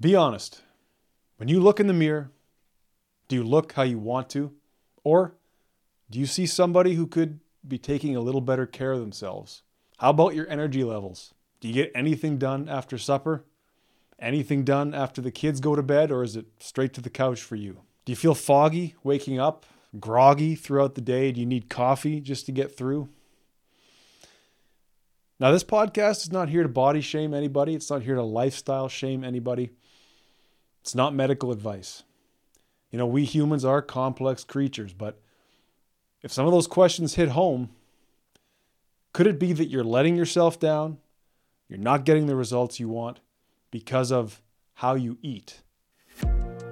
Be honest. When you look in the mirror, do you look how you want to? Or do you see somebody who could be taking a little better care of themselves? How about your energy levels? Do you get anything done after supper? Anything done after the kids go to bed, or is it straight to the couch for you? Do you feel foggy waking up, groggy throughout the day? Do you need coffee just to get through? Now, this podcast is not here to body shame anybody, it's not here to lifestyle shame anybody. It's not medical advice. You know, we humans are complex creatures, but if some of those questions hit home, could it be that you're letting yourself down? You're not getting the results you want because of how you eat.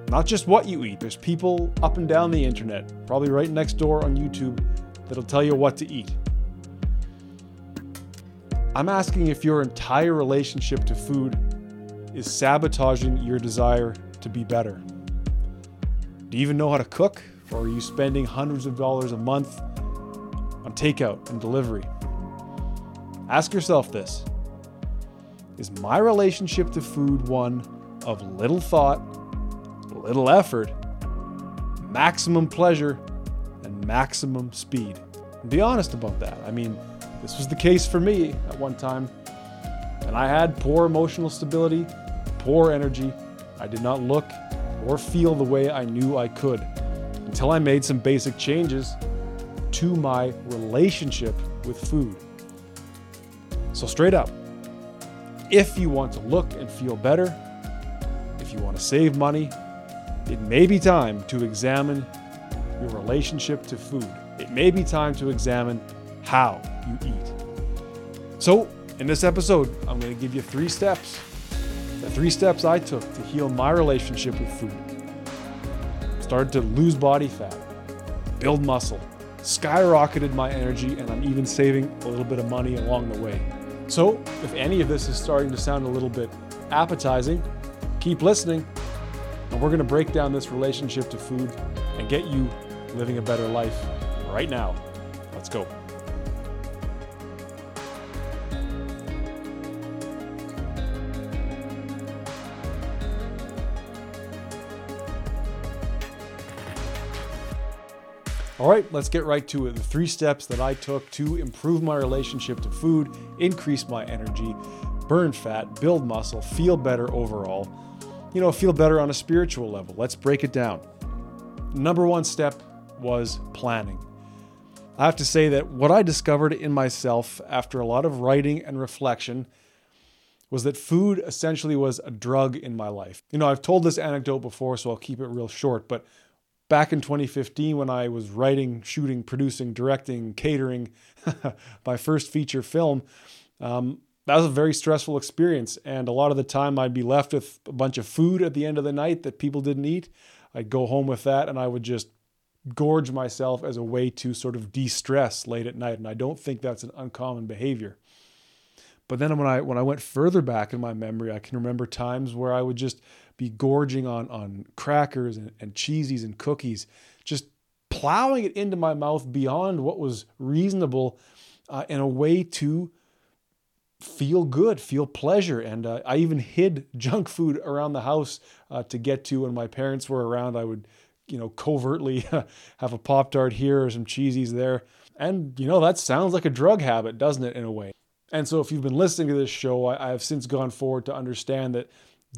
Not just what you eat, there's people up and down the internet, probably right next door on YouTube, that'll tell you what to eat. I'm asking if your entire relationship to food is sabotaging your desire to be better. Do you even know how to cook, or are you spending hundreds of dollars a month on takeout and delivery? Ask yourself this Is my relationship to food one of little thought, little effort, maximum pleasure, and maximum speed? And be honest about that. I mean, this was the case for me at one time, and I had poor emotional stability, poor energy. I did not look or feel the way I knew I could until I made some basic changes to my relationship with food. So, straight up, if you want to look and feel better, if you want to save money, it may be time to examine your relationship to food. It may be time to examine how you eat. So, in this episode, I'm going to give you three steps. Three steps I took to heal my relationship with food. Started to lose body fat, build muscle, skyrocketed my energy, and I'm even saving a little bit of money along the way. So, if any of this is starting to sound a little bit appetizing, keep listening, and we're going to break down this relationship to food and get you living a better life right now. Let's go. All right, let's get right to it. The three steps that I took to improve my relationship to food, increase my energy, burn fat, build muscle, feel better overall, you know, feel better on a spiritual level. Let's break it down. Number one step was planning. I have to say that what I discovered in myself after a lot of writing and reflection was that food essentially was a drug in my life. You know, I've told this anecdote before, so I'll keep it real short, but back in 2015 when I was writing, shooting, producing, directing, catering my first feature film. Um, that was a very stressful experience. And a lot of the time, I'd be left with a bunch of food at the end of the night that people didn't eat. I'd go home with that and I would just gorge myself as a way to sort of de stress late at night. And I don't think that's an uncommon behavior. But then when I when I went further back in my memory, I can remember times where I would just be gorging on on crackers and, and cheesies and cookies, just plowing it into my mouth beyond what was reasonable, uh, in a way to feel good, feel pleasure. And uh, I even hid junk food around the house uh, to get to when my parents were around. I would, you know, covertly have a Pop Tart here or some cheesies there. And, you know, that sounds like a drug habit, doesn't it, in a way? And so, if you've been listening to this show, I, I have since gone forward to understand that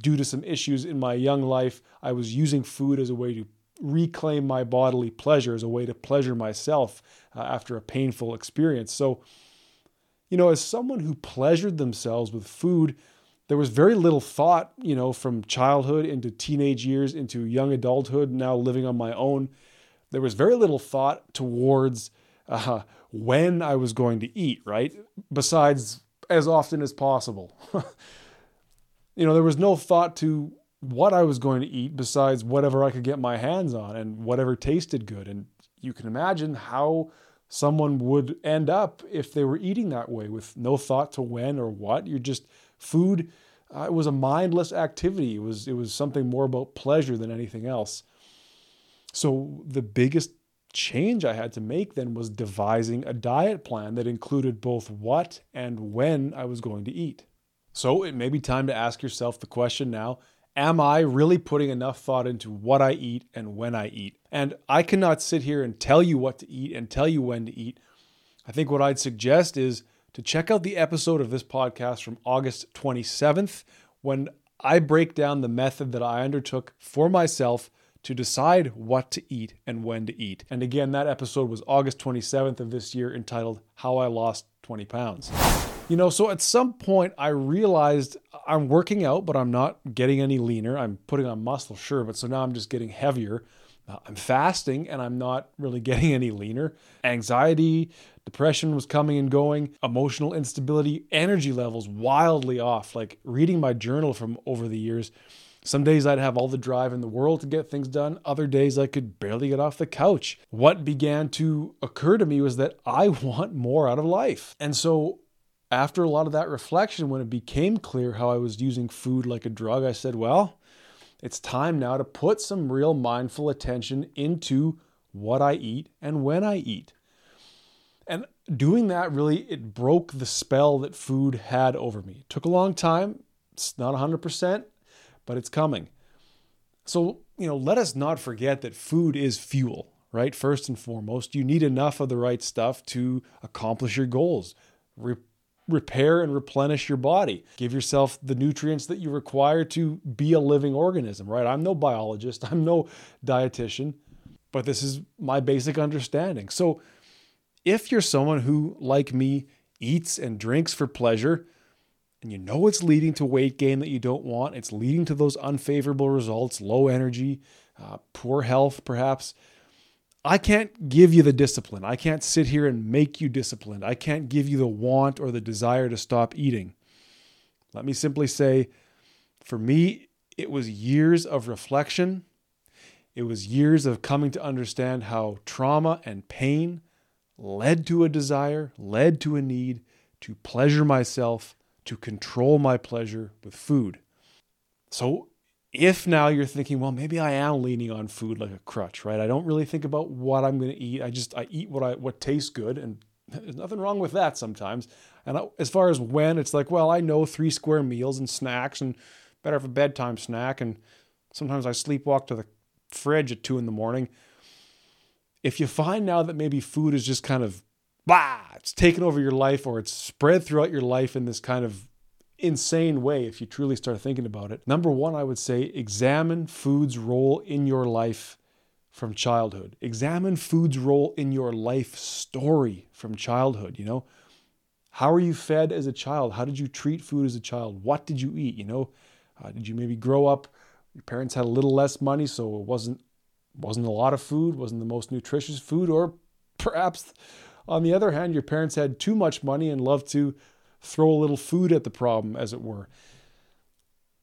due to some issues in my young life, I was using food as a way to reclaim my bodily pleasure, as a way to pleasure myself uh, after a painful experience. So, you know, as someone who pleasured themselves with food, there was very little thought, you know, from childhood into teenage years into young adulthood, now living on my own. There was very little thought towards uh, when I was going to eat, right? Besides, as often as possible. you know, there was no thought to what I was going to eat besides whatever I could get my hands on and whatever tasted good. And you can imagine how someone would end up if they were eating that way with no thought to when or what. You're just food. Uh, it was a mindless activity. It was it was something more about pleasure than anything else. So the biggest change I had to make then was devising a diet plan that included both what and when I was going to eat. So it may be time to ask yourself the question now Am I really putting enough thought into what I eat and when I eat? And I cannot sit here and tell you what to eat and tell you when to eat. I think what I'd suggest is to check out the episode of this podcast from August 27th when I break down the method that I undertook for myself to decide what to eat and when to eat. And again, that episode was August 27th of this year entitled How I Lost 20 Pounds. You know, so at some point I realized I'm working out, but I'm not getting any leaner. I'm putting on muscle, sure, but so now I'm just getting heavier. Uh, I'm fasting and I'm not really getting any leaner. Anxiety, depression was coming and going, emotional instability, energy levels wildly off. Like reading my journal from over the years, some days I'd have all the drive in the world to get things done. Other days I could barely get off the couch. What began to occur to me was that I want more out of life. And so after a lot of that reflection, when it became clear how I was using food like a drug, I said, well, it's time now to put some real mindful attention into what I eat and when I eat. And doing that really it broke the spell that food had over me. It took a long time. It's not 100%, but it's coming. So, you know, let us not forget that food is fuel, right? First and foremost, you need enough of the right stuff to accomplish your goals. Re- repair and replenish your body. Give yourself the nutrients that you require to be a living organism, right? I'm no biologist, I'm no dietitian, but this is my basic understanding. So, if you're someone who, like me, eats and drinks for pleasure, and you know it's leading to weight gain that you don't want, it's leading to those unfavorable results, low energy, uh, poor health, perhaps, I can't give you the discipline. I can't sit here and make you disciplined. I can't give you the want or the desire to stop eating. Let me simply say, for me, it was years of reflection. It was years of coming to understand how trauma and pain led to a desire, led to a need to pleasure myself, to control my pleasure with food. So if now you're thinking, well, maybe I am leaning on food like a crutch, right? I don't really think about what I'm going to eat. I just I eat what I what tastes good, and there's nothing wrong with that sometimes. And as far as when, it's like, well, I know three square meals and snacks, and better a bedtime snack. And sometimes I sleepwalk to the fridge at two in the morning. If you find now that maybe food is just kind of, it's taken over your life, or it's spread throughout your life in this kind of insane way if you truly start thinking about it. Number one, I would say examine food's role in your life from childhood. Examine food's role in your life story from childhood. You know, how were you fed as a child? How did you treat food as a child? What did you eat? You know, uh, did you maybe grow up? Your parents had a little less money, so it wasn't wasn't a lot of food, wasn't the most nutritious food, or perhaps on the other hand, your parents had too much money and loved to throw a little food at the problem, as it were.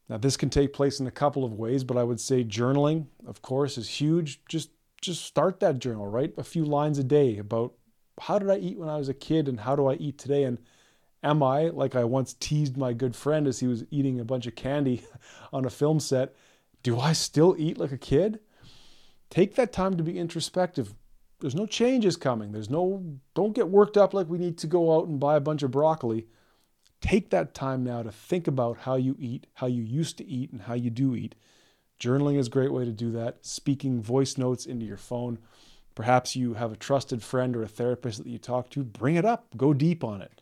Now, this can take place in a couple of ways, but I would say journaling, of course, is huge. Just just start that journal, write a few lines a day about how did I eat when I was a kid and how do I eat today and am I like I once teased my good friend as he was eating a bunch of candy on a film set, do I still eat like a kid? Take that time to be introspective. There's no changes coming. There's no don't get worked up like we need to go out and buy a bunch of broccoli. Take that time now to think about how you eat, how you used to eat, and how you do eat. Journaling is a great way to do that. Speaking voice notes into your phone. Perhaps you have a trusted friend or a therapist that you talk to. Bring it up, go deep on it.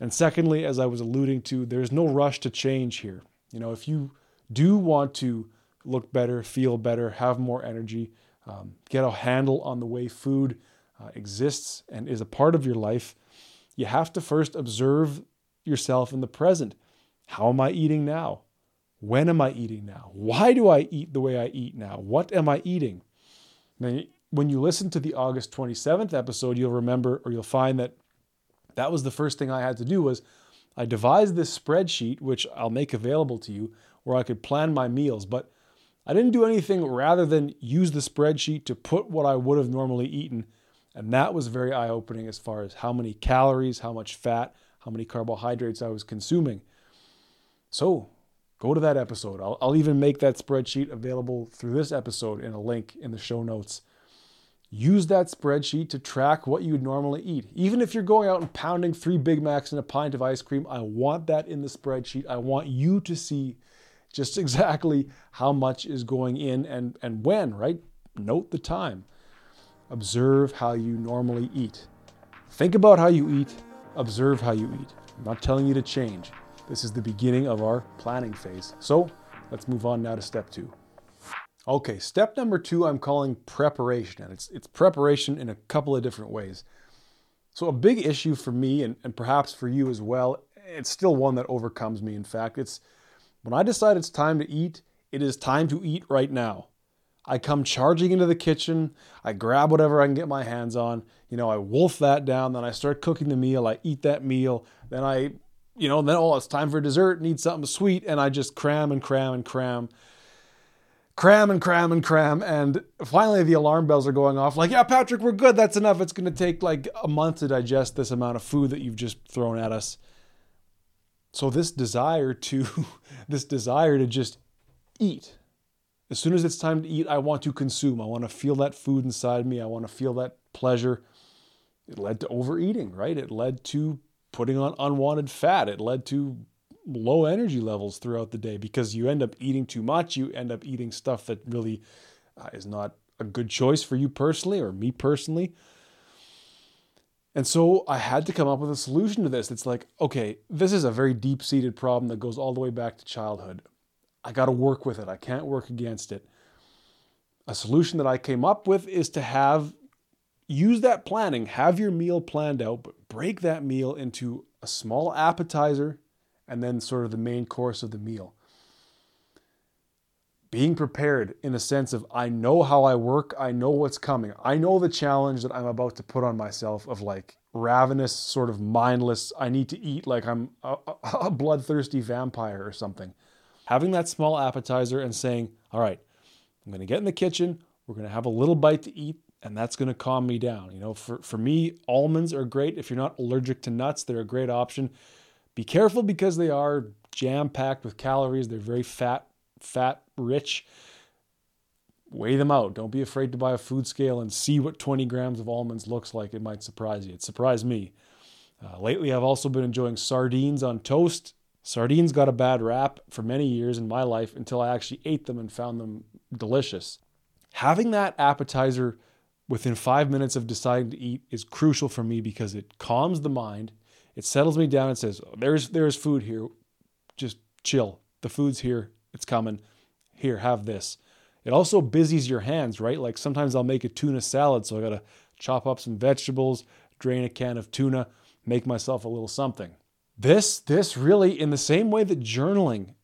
And secondly, as I was alluding to, there's no rush to change here. You know, if you do want to look better, feel better, have more energy, um, get a handle on the way food uh, exists and is a part of your life, you have to first observe yourself in the present. How am I eating now? When am I eating now? Why do I eat the way I eat now? What am I eating? Now, when you listen to the August 27th episode, you'll remember or you'll find that that was the first thing I had to do was I devised this spreadsheet, which I'll make available to you, where I could plan my meals. But I didn't do anything rather than use the spreadsheet to put what I would have normally eaten and that was very eye opening as far as how many calories, how much fat, how many carbohydrates I was consuming. So go to that episode. I'll, I'll even make that spreadsheet available through this episode in a link in the show notes. Use that spreadsheet to track what you would normally eat. Even if you're going out and pounding three Big Macs and a pint of ice cream, I want that in the spreadsheet. I want you to see just exactly how much is going in and, and when, right? Note the time. Observe how you normally eat. Think about how you eat, observe how you eat. I'm not telling you to change. This is the beginning of our planning phase. So let's move on now to step two. Okay, step number two I'm calling preparation, and it's, it's preparation in a couple of different ways. So, a big issue for me, and, and perhaps for you as well, it's still one that overcomes me. In fact, it's when I decide it's time to eat, it is time to eat right now. I come charging into the kitchen, I grab whatever I can get my hands on, you know, I wolf that down, then I start cooking the meal, I eat that meal, then I, you know, then oh, it's time for dessert, need something sweet, and I just cram and cram and cram. Cram and cram and cram, and finally the alarm bells are going off. Like, yeah, Patrick, we're good. That's enough. It's going to take like a month to digest this amount of food that you've just thrown at us. So this desire to this desire to just eat. As soon as it's time to eat, I want to consume. I want to feel that food inside me. I want to feel that pleasure. It led to overeating, right? It led to putting on unwanted fat. It led to low energy levels throughout the day because you end up eating too much. You end up eating stuff that really uh, is not a good choice for you personally or me personally. And so I had to come up with a solution to this. It's like, okay, this is a very deep seated problem that goes all the way back to childhood. I got to work with it, I can't work against it. A solution that I came up with is to have use that planning, have your meal planned out, but break that meal into a small appetizer and then sort of the main course of the meal being prepared in a sense of I know how I work, I know what's coming. I know the challenge that I'm about to put on myself of like ravenous, sort of mindless, I need to eat like I'm a, a bloodthirsty vampire or something. Having that small appetizer and saying, All right, I'm going to get in the kitchen, we're going to have a little bite to eat, and that's going to calm me down. You know, for, for me, almonds are great. If you're not allergic to nuts, they're a great option. Be careful because they are jam packed with calories, they're very fat fat rich, weigh them out. Don't be afraid to buy a food scale and see what 20 grams of almonds looks like. It might surprise you. It surprised me. Uh, lately, I've also been enjoying sardines on toast. Sardines got a bad rap for many years in my life until I actually ate them and found them delicious. Having that appetizer within five minutes of deciding to eat is crucial for me because it calms the mind. It settles me down and says, "There's there's food here. Just chill. The food's here. It's coming. Here, have this. It also busies your hands, right? Like sometimes I'll make a tuna salad, so I got to chop up some vegetables, drain a can of tuna, make myself a little something. This this really in the same way that journaling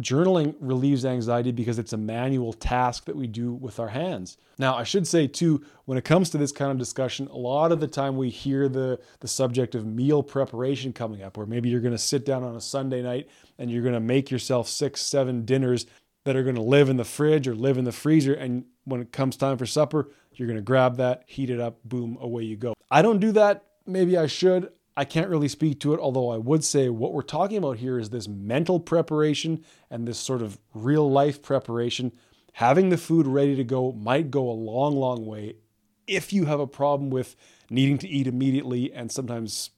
journaling relieves anxiety because it's a manual task that we do with our hands. Now, I should say too, when it comes to this kind of discussion, a lot of the time we hear the the subject of meal preparation coming up, where maybe you're going to sit down on a Sunday night and you're going to make yourself six, seven dinners that are going to live in the fridge or live in the freezer, and when it comes time for supper, you're going to grab that, heat it up, boom, away you go. I don't do that. Maybe I should. I can't really speak to it, although I would say what we're talking about here is this mental preparation and this sort of real life preparation. Having the food ready to go might go a long, long way if you have a problem with needing to eat immediately and sometimes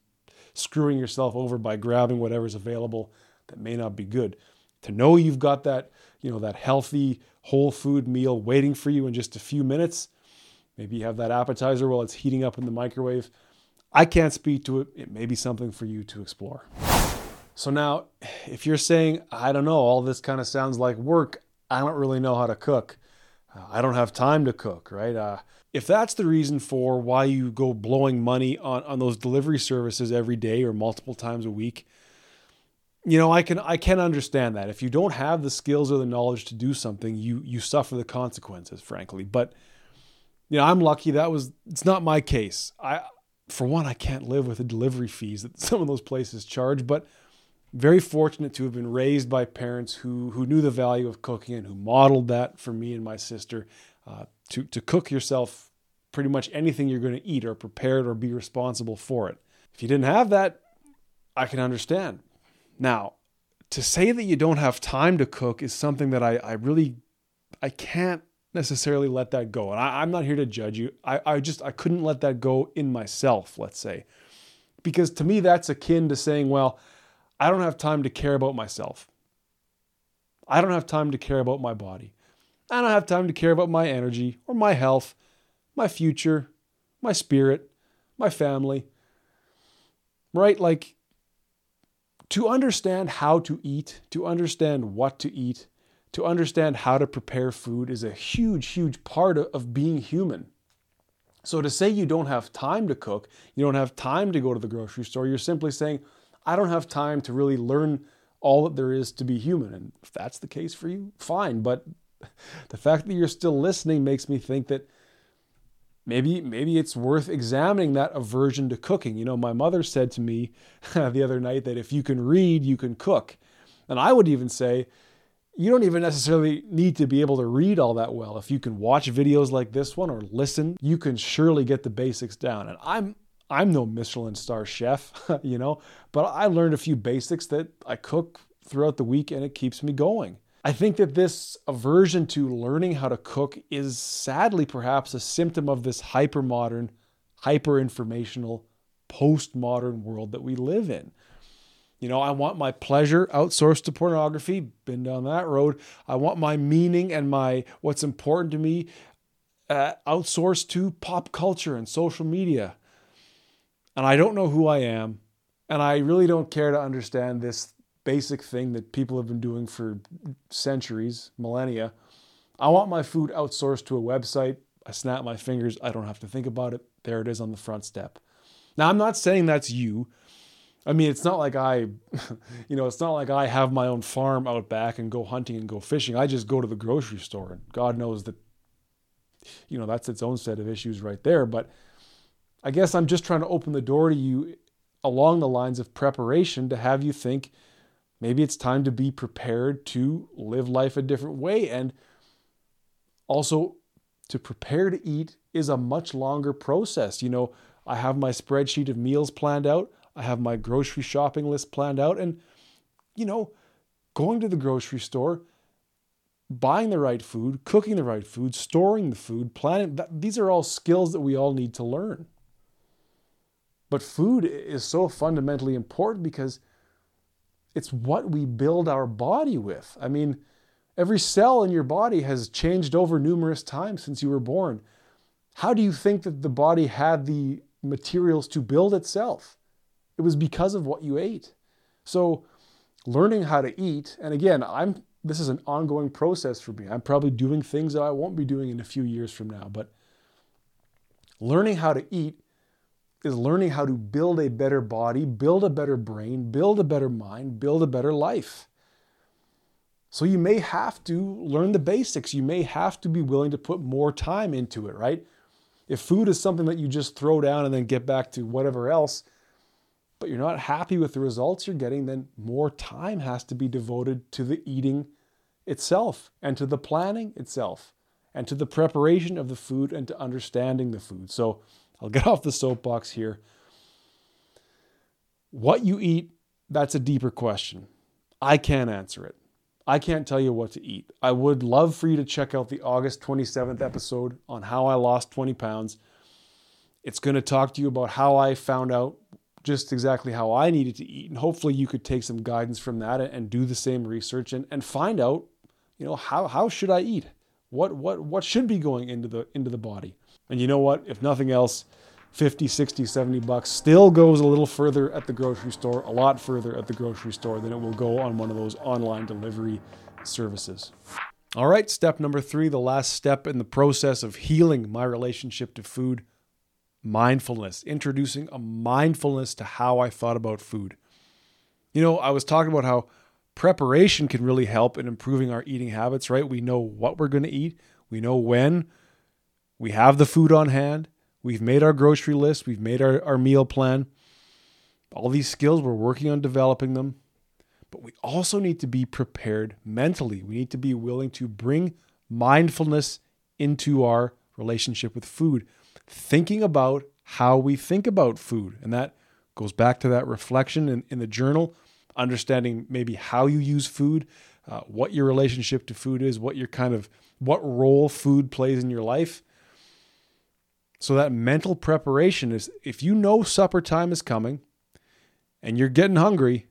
screwing yourself over by grabbing whatever's available that may not be good. To know you've got that, you know, that healthy whole food meal waiting for you in just a few minutes. Maybe you have that appetizer while it's heating up in the microwave I can't speak to it. It may be something for you to explore. So now, if you're saying, I don't know, all this kind of sounds like work, I don't really know how to cook. Uh, I don't have time to cook, right? Uh, if that's the reason for why you go blowing money on, on those delivery services every day or multiple times a week, you know, I can I can understand that. If you don't have the skills or the knowledge to do something, you you suffer the consequences, frankly. But you know, I'm lucky that was it's not my case. I for one, I can't live with the delivery fees that some of those places charge, but very fortunate to have been raised by parents who who knew the value of cooking and who modeled that for me and my sister. Uh, to to cook yourself pretty much anything you're going to eat or prepared or be responsible for it. If you didn't have that, I can understand. Now, to say that you don't have time to cook is something that I, I really I can't necessarily let that go. And I, am not here to judge you. I, I just I couldn't let that go in myself, let's say. Because to me that's akin to saying, well, I don't have time to care about myself. I don't have time to care about my body. I don't have time to care about my energy or my health, my future, my spirit, my family. Right? Like, to understand how to eat, to understand what to eat, to understand how to prepare food is a huge, huge part of being human. So to say you don't have time to cook, you don't have time to go to the grocery store, you're simply saying, I don't have time to really learn all that there is to be human. And if that's the case for you, fine. But the fact that you're still listening makes me think that maybe maybe it's worth examining that aversion to cooking. You know, my mother said to me the other night that if you can read, you can cook. And I would even say you don't even necessarily need to be able to read all that well. If you can watch videos like this one or listen, you can surely get the basics down. And I'm I'm no Michelin star chef, you know, but I learned a few basics that I cook throughout the week and it keeps me going. I think that this aversion to learning how to cook is sadly perhaps a symptom of this hyper modern, hyper informational, postmodern world that we live in. You know, I want my pleasure outsourced to pornography, been down that road. I want my meaning and my what's important to me uh, outsourced to pop culture and social media. And I don't know who I am. And I really don't care to understand this basic thing that people have been doing for centuries, millennia. I want my food outsourced to a website. I snap my fingers. I don't have to think about it. There it is on the front step. Now, I'm not saying that's you. I mean, it's not like I, you know, it's not like I have my own farm out back and go hunting and go fishing. I just go to the grocery store, and God knows that, you know, that's its own set of issues right there. But I guess I'm just trying to open the door to you along the lines of preparation to have you think maybe it's time to be prepared to live life a different way. And also, to prepare to eat is a much longer process. You know, I have my spreadsheet of meals planned out, I have my grocery shopping list planned out, and, you know, going to the grocery store buying the right food, cooking the right food, storing the food, planning. That, these are all skills that we all need to learn. But food is so fundamentally important because it's what we build our body with. I mean, every cell in your body has changed over numerous times since you were born. How do you think that the body had the materials to build itself? It was because of what you ate. So, learning how to eat, and again, I'm this is an ongoing process for me. I'm probably doing things that I won't be doing in a few years from now, but learning how to eat is learning how to build a better body, build a better brain, build a better mind, build a better life. So you may have to learn the basics. You may have to be willing to put more time into it, right? If food is something that you just throw down and then get back to whatever else, but you're not happy with the results you're getting, then more time has to be devoted to the eating itself and to the planning itself and to the preparation of the food and to understanding the food. So I'll get off the soapbox here. What you eat, that's a deeper question. I can't answer it. I can't tell you what to eat. I would love for you to check out the August 27th episode on how I lost 20 pounds. It's going to talk to you about how I found out just exactly how I needed to eat. And hopefully you could take some guidance from that and do the same research and, and find out, you know, how, how should I eat? What, what, what should be going into the, into the body? And you know what? If nothing else, 50, 60, 70 bucks still goes a little further at the grocery store, a lot further at the grocery store than it will go on one of those online delivery services. All right, step number three, the last step in the process of healing my relationship to food mindfulness, introducing a mindfulness to how I thought about food. You know, I was talking about how preparation can really help in improving our eating habits, right? We know what we're going to eat, we know when, we have the food on hand. We've made our grocery list. We've made our, our meal plan. All these skills, we're working on developing them. But we also need to be prepared mentally. We need to be willing to bring mindfulness into our relationship with food, thinking about how we think about food. And that goes back to that reflection in, in the journal, understanding maybe how you use food, uh, what your relationship to food is, what your kind of what role food plays in your life. So that mental preparation is if you know supper time is coming and you're getting hungry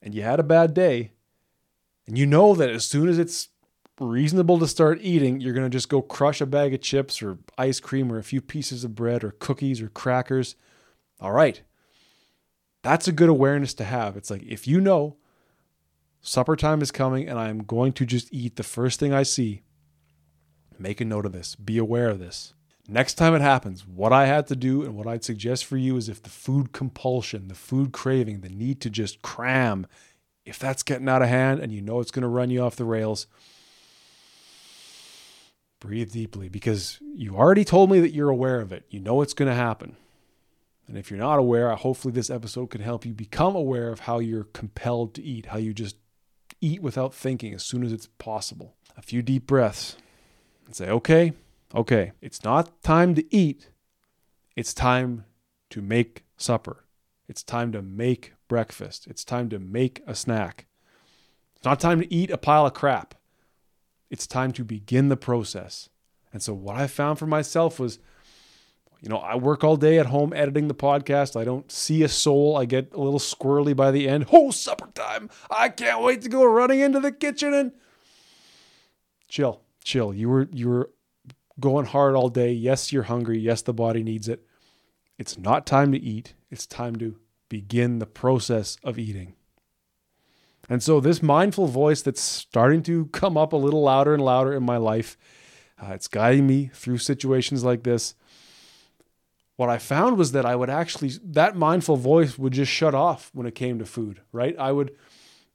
and you had a bad day, And you know that as soon as it's reasonable to start eating, you're going to just go crush a bag of chips or ice cream or a few pieces of bread or cookies or crackers. All right. That's a good awareness to have. It's like if you know supper time is coming and I'm going to just eat the first thing I see, make a note of this. Be aware of this. Next time it happens, what I had to do and what I'd suggest for you is if the food compulsion, the food craving, the need to just cram, if that's getting out of hand and you know it's going to run you off the rails, breathe deeply because you already told me that you're aware of it. You know it's going to happen. And if you're not aware, hopefully this episode can help you become aware of how you're compelled to eat, how you just eat without thinking as soon as it's possible. A few deep breaths and say, okay, okay, it's not time to eat. It's time to make supper. It's time to make breakfast. It's time to make a snack. It's not time to eat a pile of crap. It's time to begin the process. And so, what I found for myself was you know, I work all day at home editing the podcast. I don't see a soul. I get a little squirrely by the end. Oh, supper time. I can't wait to go running into the kitchen and chill, chill. You were you were going hard all day. Yes, you're hungry. Yes, the body needs it. It's not time to eat. It's time to begin the process of eating. And so this mindful voice that's starting to come up a little louder and louder in my life, uh, it's guiding me through situations like this what I found was that I would actually that mindful voice would just shut off when it came to food, right? I would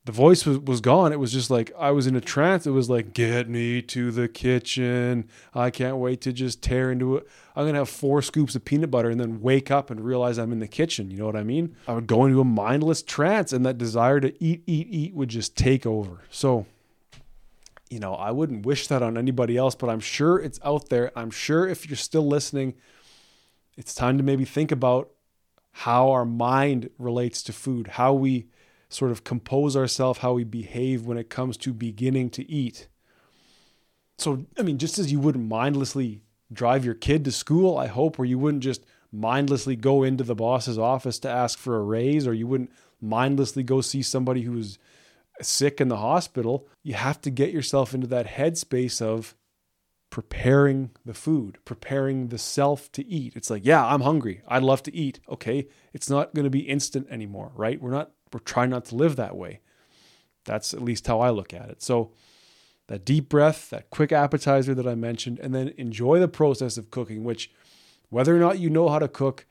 the voice was, was gone. It was just like I was in a trance. It was like, get me to the kitchen. I can't wait to just tear into it. I'm gonna have four scoops of peanut butter and then wake up and realize I'm in the kitchen. You know what I mean? I would go into a mindless trance and that desire to eat, eat, eat would just take over. So you know, I wouldn't wish that on anybody else, but I'm sure it's out there. I'm sure if you're still listening, it's time to maybe think about how our mind relates to food, how we sort of compose ourselves, how we behave when it comes to beginning to eat. So, I mean, just as you wouldn't mindlessly drive your kid to school, I hope, or you wouldn't just mindlessly go into the boss's office to ask for a raise, or you wouldn't mindlessly go see somebody who's sick in the hospital, you have to get yourself into that headspace of preparing the food, preparing the self to eat. It's like, yeah, I'm hungry. I'd love to eat. Okay. It's not going to be instant anymore, right? We're not, we're trying not to live that way. That's at least how I look at it. So, that deep breath, that quick appetizer that I mentioned, and then enjoy the process of cooking, which, whether or not you know how to cook,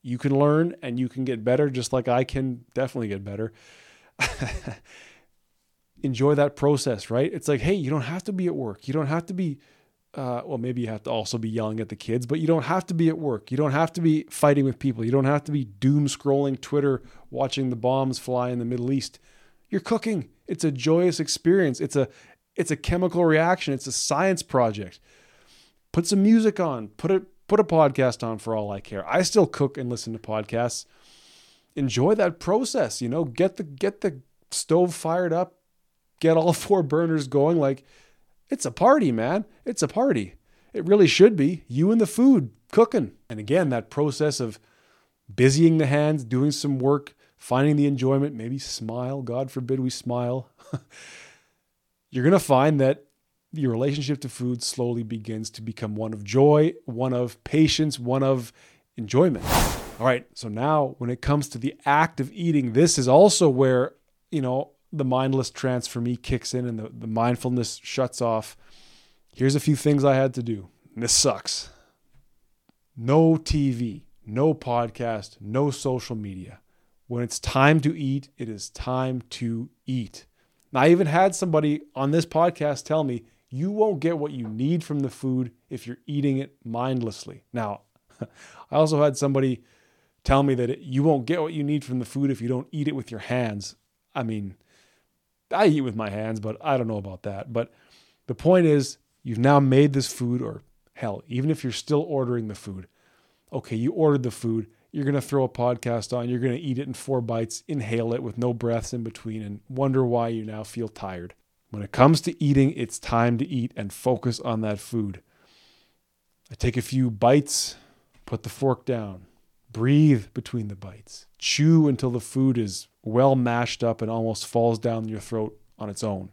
you can learn and you can get better, just like I can definitely get better. enjoy that process, right? It's like, hey, you don't have to be at work. You don't have to be uh, well, maybe you have to also be yelling at the kids, but you don't have to be at work. You don't have to be fighting with people. You don't have to be doom scrolling Twitter, watching the bombs fly in the Middle East. You're cooking. It's a joyous experience. It's a it's a chemical reaction. It's a science project. Put some music on. Put a put a podcast on for all I care. I still cook and listen to podcasts. Enjoy that process. You know, get the get the stove fired up. Get all four burners going. Like it's a party, man. It's a party. It really should be. You and the food cooking. And again, that process of busying the hands, doing some work, finding the enjoyment, maybe smile. God forbid we smile. You're going to find that your relationship to food slowly begins to become one of joy, one of patience, one of enjoyment. All right, so now when it comes to the act of eating, this is also where, you know, the mindless trance for me kicks in and the, the mindfulness shuts off. Here's a few things I had to do. This sucks. No TV, no podcast, no social media. When it's time to eat, it is time to eat. Now, I even had somebody on this podcast tell me, you won't get what you need from the food if you're eating it mindlessly. Now, I also had somebody tell me that it, you won't get what you need from the food if you don't eat it with your hands. I mean, I eat with my hands, but I don't know about that. But the point is, you've now made this food, or hell, even if you're still ordering the food, okay, you ordered the food, you're going to throw a podcast on, you're going to eat it in four bites, inhale it with no breaths in between, and wonder why you now feel tired. When it comes to eating, it's time to eat and focus on that food. I take a few bites, put the fork down, breathe between the bites, chew until the food is well mashed up and almost falls down your throat on its own.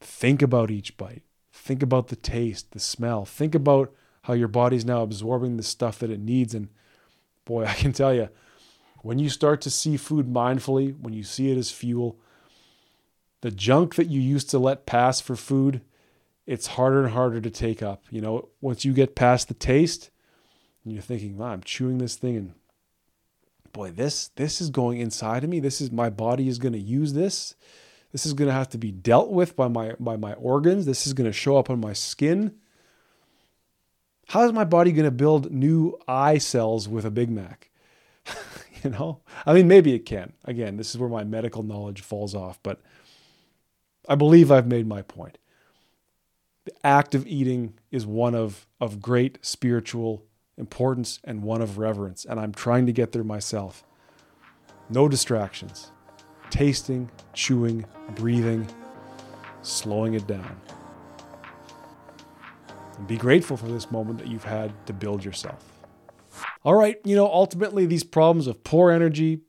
Think about each bite. Think about the taste, the smell. Think about how your body's now absorbing the stuff that it needs. And boy, I can tell you, when you start to see food mindfully, when you see it as fuel, the junk that you used to let pass for food, it's harder and harder to take up. You know, once you get past the taste, and you're thinking, wow, I'm chewing this thing and boy, this this is going inside of me. This is my body is going to use this. This is going to have to be dealt with by my by my organs. This is going to show up on my skin. How is my body going to build new eye cells with a Big Mac? you know? I mean, maybe it can. Again, this is where my medical knowledge falls off, but I believe I've made my point. The act of eating is one of, of great spiritual importance and one of reverence, and I'm trying to get there myself. No distractions. Tasting, chewing, breathing, slowing it down. And be grateful for this moment that you've had to build yourself. All right, you know, ultimately, these problems of poor energy,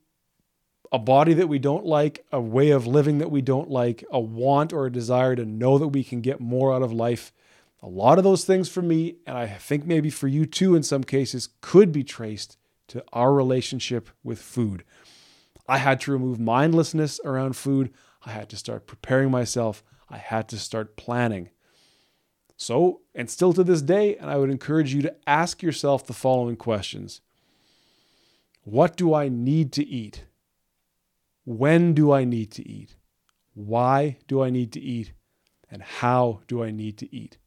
a body that we don't like, a way of living that we don't like, a want or a desire to know that we can get more out of life. A lot of those things for me, and I think maybe for you too in some cases, could be traced to our relationship with food. I had to remove mindlessness around food. I had to start preparing myself. I had to start planning. So, and still to this day, and I would encourage you to ask yourself the following questions What do I need to eat? When do I need to eat? Why do I need to eat? And how do I need to eat?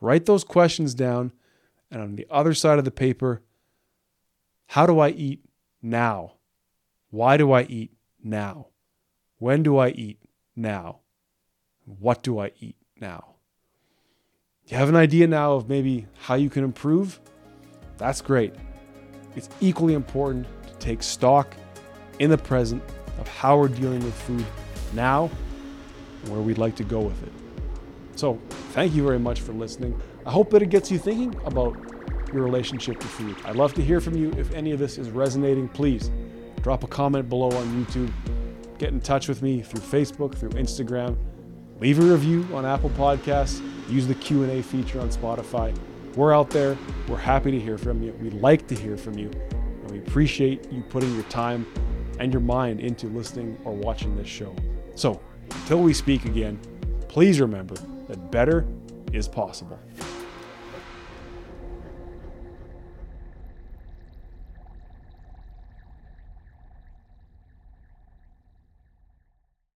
Write those questions down. And on the other side of the paper, how do I eat now? Why do I eat now? When do I eat now? What do I eat now? You have an idea now of maybe how you can improve? That's great. It's equally important to take stock in the present of how we're dealing with food now and where we'd like to go with it. So, thank you very much for listening. I hope that it gets you thinking about your relationship to food. I'd love to hear from you. If any of this is resonating, please drop a comment below on YouTube. Get in touch with me through Facebook, through Instagram. Leave a review on Apple Podcasts. Use the Q&A feature on Spotify. We're out there. We're happy to hear from you. We'd like to hear from you. And we appreciate you putting your time and your mind into listening or watching this show. So, until we speak again, please remember that better is possible.